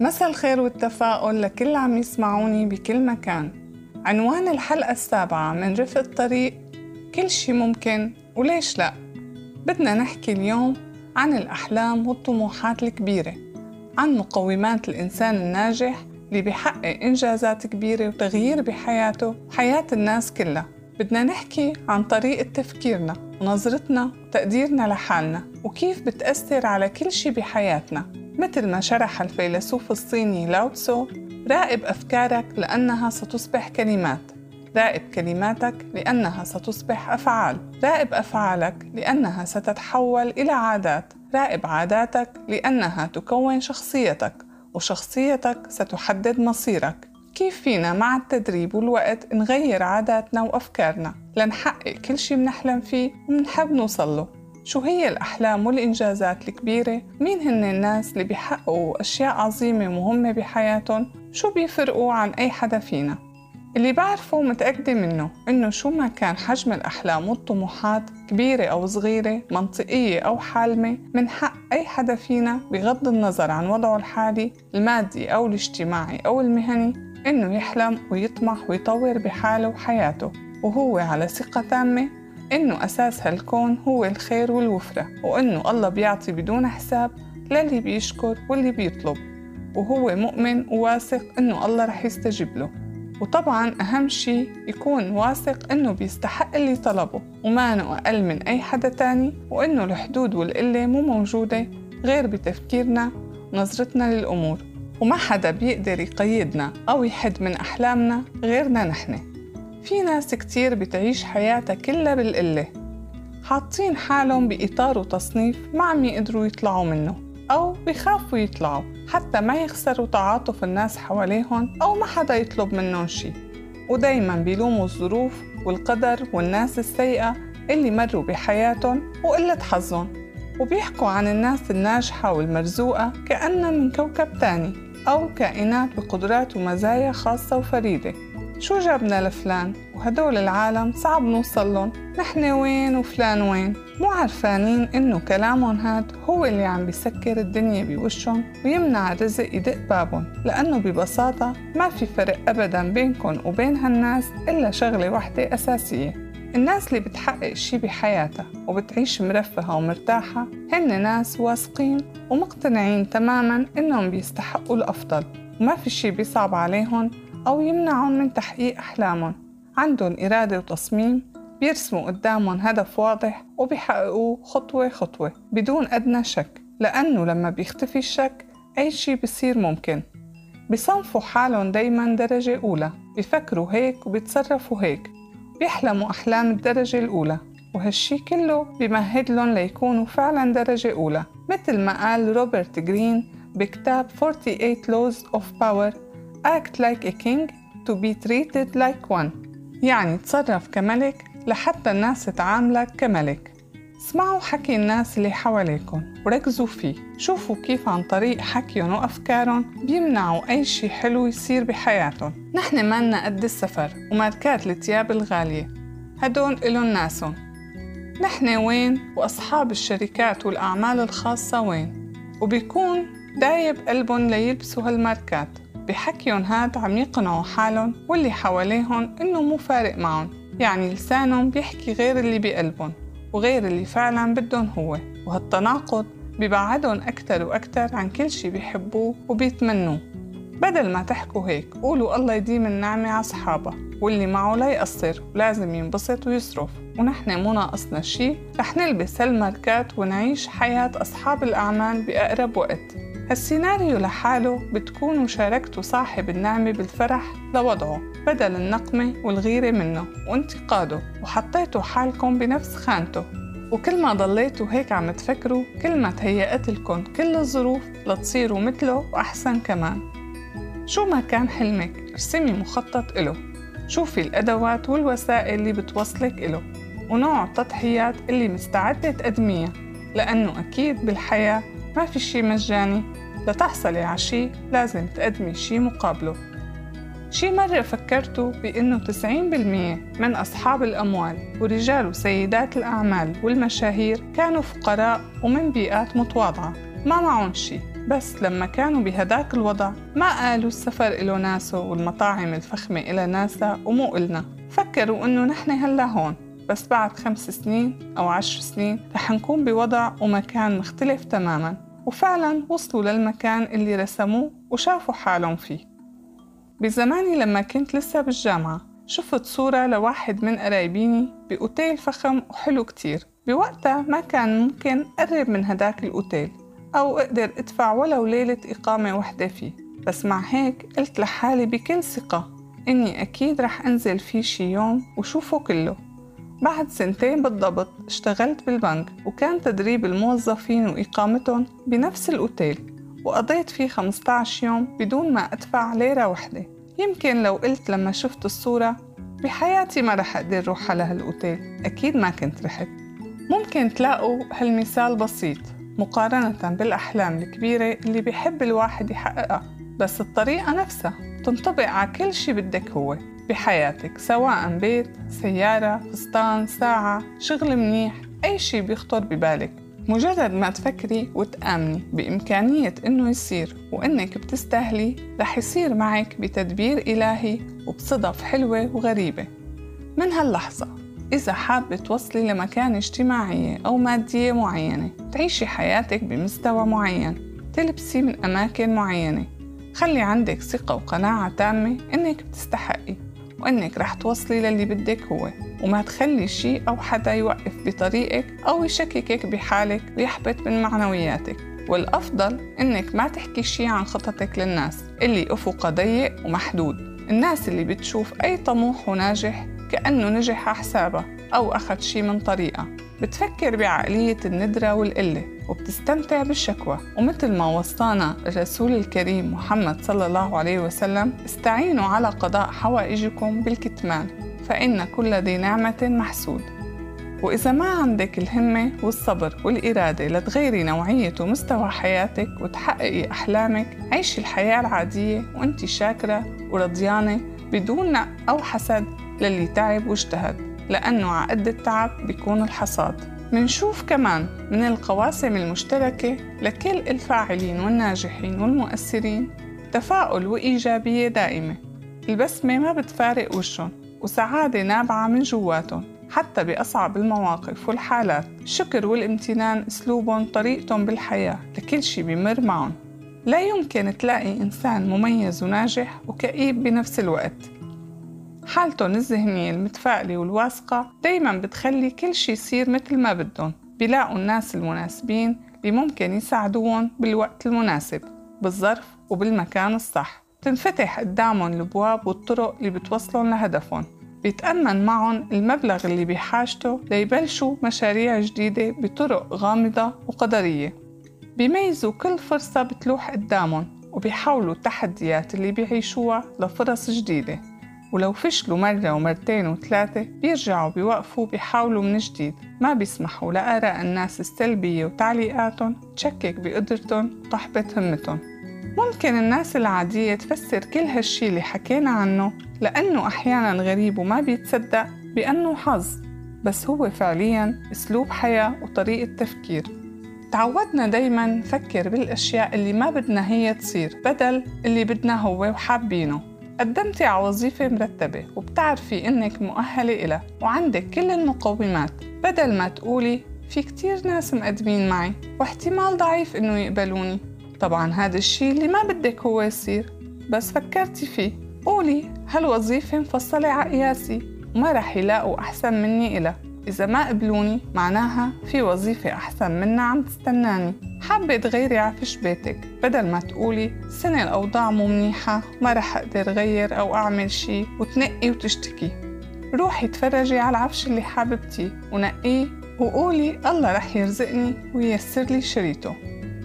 مساء الخير والتفاؤل لكل عم يسمعوني بكل مكان. عنوان الحلقة السابعة من رفق الطريق كل شي ممكن وليش لا؟ بدنا نحكي اليوم عن الأحلام والطموحات الكبيرة عن مقومات الإنسان الناجح اللي بيحقق إنجازات كبيرة وتغيير بحياته وحياة الناس كلها. بدنا نحكي عن طريقة تفكيرنا ونظرتنا وتقديرنا لحالنا وكيف بتأثر على كل شي بحياتنا. مثل ما شرح الفيلسوف الصيني لاو تسو راقب أفكارك لأنها ستصبح كلمات. راقب كلماتك لأنها ستصبح أفعال. راقب أفعالك لأنها ستتحول إلى عادات. راقب عاداتك لأنها تكون شخصيتك وشخصيتك ستحدد مصيرك. كيف فينا مع التدريب والوقت نغير عاداتنا وأفكارنا؟ لنحقق كل شي منحلم فيه ومنحب نوصله شو هي الأحلام والإنجازات الكبيرة؟ مين هن الناس اللي بيحققوا أشياء عظيمة ومهمة بحياتهم؟ شو بيفرقوا عن أي حدا فينا؟ اللي بعرفه ومتأكدة منه إنه شو ما كان حجم الأحلام والطموحات كبيرة أو صغيرة منطقية أو حالمة من حق أي حدا فينا بغض النظر عن وضعه الحالي المادي أو الاجتماعي أو المهني إنه يحلم ويطمح ويطور بحاله وحياته وهو على ثقة تامة إنه أساس هالكون هو الخير والوفرة وإنه الله بيعطي بدون حساب للي بيشكر واللي بيطلب وهو مؤمن وواثق إنه الله رح يستجيب له. وطبعا أهم شي يكون واثق إنه بيستحق اللي طلبه وما أنه أقل من أي حدا تاني وإنه الحدود والقلة مو موجودة غير بتفكيرنا ونظرتنا للأمور. وما حدا بيقدر يقيدنا أو يحد من أحلامنا غيرنا نحن. في ناس كتير بتعيش حياتها كلها بالقلة. حاطين حالهم بإطار وتصنيف ما عم يقدروا يطلعوا منه أو بخافوا يطلعوا حتى ما يخسروا تعاطف الناس حواليهم أو ما حدا يطلب منهم شي ودايما بيلوموا الظروف والقدر والناس السيئة اللي مروا بحياتهم وقلة حظهم. وبيحكوا عن الناس الناجحة والمرزوقة كأنها من كوكب تاني أو كائنات بقدرات ومزايا خاصة وفريدة. شو جابنا لفلان؟ وهدول العالم صعب نوصلن نحن وين وفلان وين؟ مو عرفانين إنه كلامهم هاد هو اللي عم بيسكر الدنيا بوشهم ويمنع الرزق يدق بابهم. لأنه ببساطة ما في فرق ابدا بينكم وبين هالناس إلا شغلة وحدة أساسية. الناس اللي بتحقق شي بحياتها وبتعيش مرفهة ومرتاحة هن ناس واثقين ومقتنعين تماما إنهم بيستحقوا الأفضل. وما في شي بيصعب عليهم أو يمنعهم من تحقيق أحلامهم. عندهم إرادة وتصميم بيرسموا قدامهم هدف واضح وبيحققوه خطوة خطوة بدون أدنى شك لأنه لما بيختفي الشك أي شي بصير ممكن. بيصنفوا حالهم دايما درجة أولى بيفكروا هيك وبيتصرفوا هيك بيحلموا أحلام الدرجة الأولى وهالشي كله بيمهد لهم ليكونوا فعلا درجة أولى مثل ما قال روبرت جرين بكتاب 48 Laws of Power act like a king to be treated like one. يعني تصرف كملك لحتى الناس تعاملك كملك. اسمعوا حكي الناس اللي حواليكم وركزوا فيه. شوفوا كيف عن طريق حكيهم وأفكارهم بيمنعوا أي شي حلو يصير بحياتهم. نحن مالنا قد السفر وماركات التياب الغالية. هدول إلن ناسهم. نحن وين وأصحاب الشركات والأعمال الخاصة وين؟ وبيكون دايب قلبهم ليلبسوا هالماركات. بحكيهم هاد عم يقنعوا حالهم واللي حواليهم إنه مو فارق معهم. يعني لسانهم بيحكي غير اللي بقلبهم وغير اللي فعلا بدهم هو. وهالتناقض ببعدهم أكتر وأكتر عن كل شي بيحبوه وبيتمنوه. بدل ما تحكوا هيك قولوا الله يديم النعمة على أصحابها واللي معه لا يقصر ولازم ينبسط ويصرف. ونحن مو ناقصنا شي رح نلبس هالماركات ونعيش حياة أصحاب الأعمال بأقرب وقت. هالسيناريو لحاله بتكون مشاركته صاحب النعمة بالفرح لوضعه بدل النقمة والغيرة منه وانتقاده وحطيتوا حالكم بنفس خانته. وكل ما ضليتوا هيك عم تفكروا كل ما تهيأت لكم كل الظروف لتصيروا مثله وأحسن كمان. شو ما كان حلمك ارسمي مخطط إله. شوفي الأدوات والوسائل اللي بتوصلك إله ونوع التضحيات اللي مستعدة تقدميها لأنه أكيد بالحياة ما في شي مجاني. لتحصلي على شي لازم تقدمي شي مقابله. شي مرة فكرتوا بأنه 90% من أصحاب الأموال ورجال وسيدات الأعمال والمشاهير كانوا فقراء ومن بيئات متواضعة. ما معهم شي بس لما كانوا بهداك الوضع ما قالوا السفر إله ناسه والمطاعم الفخمة إلها ناسا ومو إلنا. فكروا إنه نحن هلا هون بس بعد خمس سنين أو عشر سنين رح نكون بوضع ومكان مختلف تماما. وفعلا وصلوا للمكان اللي رسموه وشافوا حالهم فيه. بزماني لما كنت لسه بالجامعة شفت صورة لواحد من قرايبيني بأوتيل فخم وحلو كتير. بوقتها ما كان ممكن أقرب من هداك الأوتيل أو أقدر أدفع ولو ليلة إقامة وحدة فيه. بس مع هيك قلت لحالي بكل ثقة إني أكيد رح أنزل فيه شي يوم وشوفه كله. بعد سنتين بالضبط اشتغلت بالبنك وكان تدريب الموظفين وإقامتهم بنفس الأوتيل وقضيت فيه 15 يوم بدون ما أدفع ليرة وحدة يمكن لو قلت لما شفت الصورة بحياتي ما رح أقدر روح على هالأوتيل أكيد ما كنت رحت. ممكن تلاقوا هالمثال بسيط مقارنة بالأحلام الكبيرة اللي بيحب الواحد يحققها. بس الطريقة نفسها تنطبق على كل شي بدك هو بحياتك سواء بيت، سيارة، فستان، ساعة، شغل منيح، أي شي بيخطر ببالك. مجرد ما تفكري وتآمني بإمكانية إنه يصير وإنك بتستاهلي رح يصير معك بتدبير إلهي وبصدف حلوة وغريبة. من هاللحظة؟ إذا حابة توصلي لمكان اجتماعية أو مادية معينة تعيشي حياتك بمستوى معين. تلبسي من أماكن معينة. خلي عندك ثقة وقناعة تامة إنك بتستحقي وإنك رح توصلي للي بدك هو وما تخلي شيء أو حدا يوقف بطريقك أو يشككك بحالك ويحبط من معنوياتك. والأفضل إنك ما تحكي شيء عن خططك للناس اللي أفقها ضيق ومحدود. الناس اللي بتشوف أي طموح وناجح كأنه نجح حسابها أو أخذ شي من طريقة بتفكر بعقلية الندرة والقلة. وبتستمتع بالشكوى. ومثل ما وصانا الرسول الكريم محمد صلى الله عليه وسلم استعينوا على قضاء حوائجكم بالكتمان فإن كل ذي نعمة محسود. وإذا ما عندك الهمة والصبر والإرادة لتغيري نوعية ومستوى حياتك وتحققي أحلامك عيشي الحياة العادية وأنت شاكرة ورضيانة بدون أو حسد للي تعب واجتهد لأنه عقد التعب بيكون الحصاد. منشوف كمان من القواسم المشتركة لكل الفاعلين والناجحين والمؤثرين. تفاؤل وإيجابية دائمة. البسمة ما بتفارق وشهم وسعادة نابعة من جواتهم حتى بأصعب المواقف والحالات. الشكر والامتنان أسلوبهم طريقتهم بالحياة لكل شي بيمر معهم. لا يمكن تلاقي إنسان مميز وناجح وكئيب بنفس الوقت. حالتهم الذهنية المتفائلة والواثقة دايما بتخلي كل شي يصير مثل ما بدهم بيلاقوا الناس المناسبين اللي ممكن يساعدوهم بالوقت المناسب بالظرف وبالمكان الصح. تنفتح قدامهم الأبواب والطرق اللي بتوصلهم لهدفهم. بيتأمن معهم المبلغ اللي بحاجته ليبلشوا مشاريع جديدة بطرق غامضة وقدرية. بيميزوا كل فرصة بتلوح قدامهم وبيحولوا التحديات اللي بيعيشوها لفرص جديدة. ولو فشلوا مرة ومرتين وثلاثة بيرجعوا بيوقفوا بيحاولوا من جديد. ما بيسمحوا لآراء الناس السلبية وتعليقاتهم تشكك بقدرتهم وتحبط همتهم. ممكن الناس العادية تفسر كل هالشي اللي حكينا عنه لأنه أحيانا غريب وما بيتصدق بأنه حظ بس هو فعليا أسلوب حياة وطريقة تفكير. تعودنا دايما نفكر بالأشياء اللي ما بدنا هي تصير بدل اللي بدنا هو وحابينه. قدمتي على وظيفة مرتبة وبتعرفي إنك مؤهلة إلها وعندك كل المقومات. بدل ما تقولي في كتير ناس مقدمين معي واحتمال ضعيف إنه يقبلوني. طبعا هذا الشي اللي ما بدك هو يصير بس فكرتي فيه. قولي هالوظيفة مفصلة على قياسي وما رح يلاقوا أحسن مني إلها. إذا ما قبلوني معناها في وظيفة أحسن منها عم تستناني. حابة تغيري عفش بيتك؟ بدل ما تقولي سنة الأوضاع مو منيحة ما رح أقدر غير أو أعمل شي وتنقي وتشتكي. روحي تفرجي على العفش اللي حاببتيه ونقيه وقولي الله رح يرزقني وييسر لي شريته.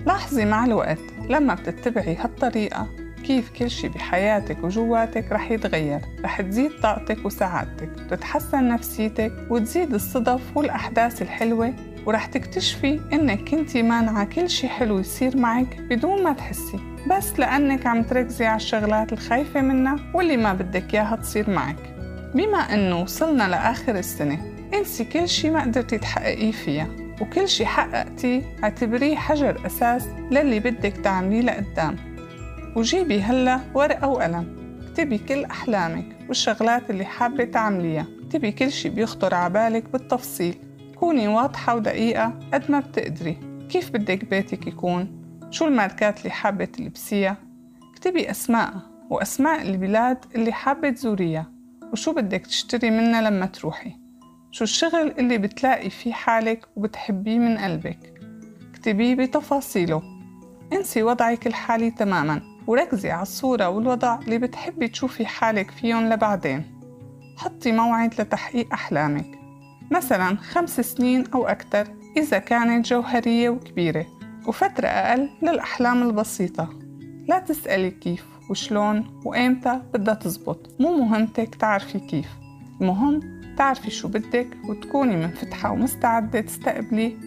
لاحظي مع الوقت لما بتتبعي هالطريقة كيف كل شي بحياتك وجواتك رح يتغير. رح تزيد طاقتك وسعادتك وتتحسن نفسيتك وتزيد الصدف والأحداث الحلوة ورح تكتشفي إنك كنتي مانعة كل شي حلو يصير معك بدون ما تحسي بس لأنك عم تركزي على الشغلات الخايفة منها واللي ما بدك إياها تصير معك. بما إنه وصلنا لآخر السنة إنسي كل شي ما قدرتي تحققيه فيها وكل شي حققتيه اعتبريه حجر أساس للي بدك تعمليه لقدام. وجيبي هلا ورقة وقلم اكتبي كل أحلامك والشغلات اللي حابة تعمليها اكتبي كل شي بيخطر عبالك بالتفصيل. كوني واضحة ودقيقة قد ما بتقدري. كيف بدك بيتك يكون؟ شو الماركات اللي حابة تلبسيها؟ اكتبي أسماء وأسماء البلاد اللي حابة تزوريها وشو بدك تشتري منها لما تروحي. شو الشغل اللي بتلاقي فيه حالك وبتحبيه من قلبك؟ اكتبيه بتفاصيله. انسي وضعك الحالي تماما وركزي على الصورة والوضع اللي بتحبي تشوفي حالك فيهم لبعدين. حطي موعد لتحقيق أحلامك. مثلا خمس سنين أو أكثر إذا كانت جوهرية وكبيرة وفترة أقل للأحلام البسيطة. لا تسألي كيف وشلون وإمتى بدها تزبط مو مهمتك تعرفي كيف. المهم تعرفي شو بدك وتكوني منفتحة ومستعدة تستقبلي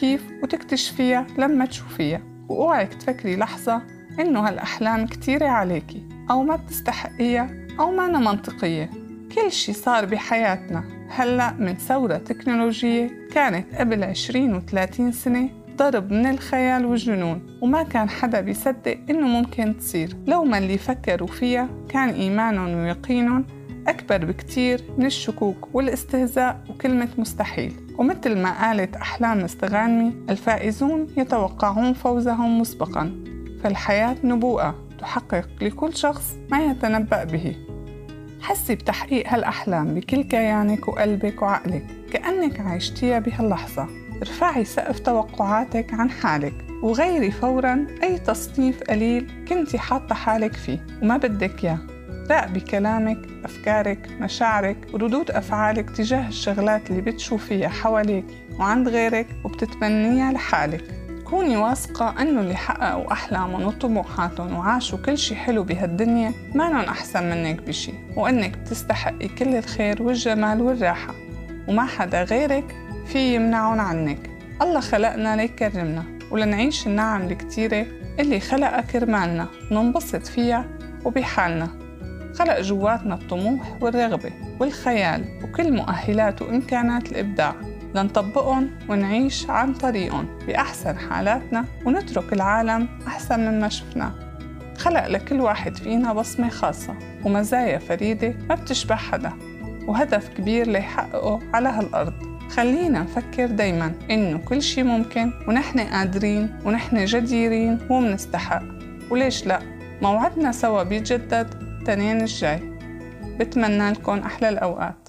كيف وتكتشفيها لما تشوفيها. وأوعك تفكري لحظة إنه هالأحلام كتيرة عليكي أو ما بتستحقيها أو ما منطقية. كل شي صار بحياتنا. هلأ من ثورة تكنولوجية كانت قبل 20 و 30 سنة ضرب من الخيال والجنون وما كان حدا بيصدق إنه ممكن تصير. لو ما اللي فكروا فيها كان إيمانهم ويقينهم أكبر بكتير من الشكوك والاستهزاء وكلمة مستحيل. ومثل ما قالت أحلام مستغانمي الفائزون يتوقعون فوزهم مسبقا. فالحياة نبوءة تحقق لكل شخص ما يتنبأ به. حسي بتحقيق هالأحلام بكل كيانك وقلبك وعقلك كأنك عايشتيها بهاللحظة. ارفعي سقف توقعاتك عن حالك وغيري فورا أي تصنيف قليل كنتي حاطة حالك فيه وما بدك إياه. راقبي كلامك أفكارك مشاعرك وردود أفعالك تجاه الشغلات اللي بتشوفيها حواليك وعند غيرك وبتتمنيها لحالك. كوني واثقة أنه اللي حققوا أحلامهم وطموحاتهم وعاشوا كل شي حلو بهالدنيا مانن أحسن منك بشي وأنك بتستحقي كل الخير والجمال والراحة. وما حدا غيرك في يمنعهم عنك. الله خلقنا ليكرمنا ولنعيش النعم الكتيرة اللي خلقها كرمالنا ننبسط فيها وبحالنا. خلق جواتنا الطموح والرغبة والخيال وكل مؤهلات وإمكانات الإبداع. لنطبقهم ونعيش عن طريقهم بأحسن حالاتنا ونترك العالم أحسن مما شفناه. خلق لكل واحد فينا بصمة خاصة ومزايا فريدة ما بتشبه حدا وهدف كبير ليحققه على هالأرض. خلينا نفكر دايما إنه كل شي ممكن ونحن قادرين ونحن جديرين ومنستحق. وليش لأ؟ موعدنا سوا بيتجدد تنين الجاي. بتمنى لكم أحلى الأوقات.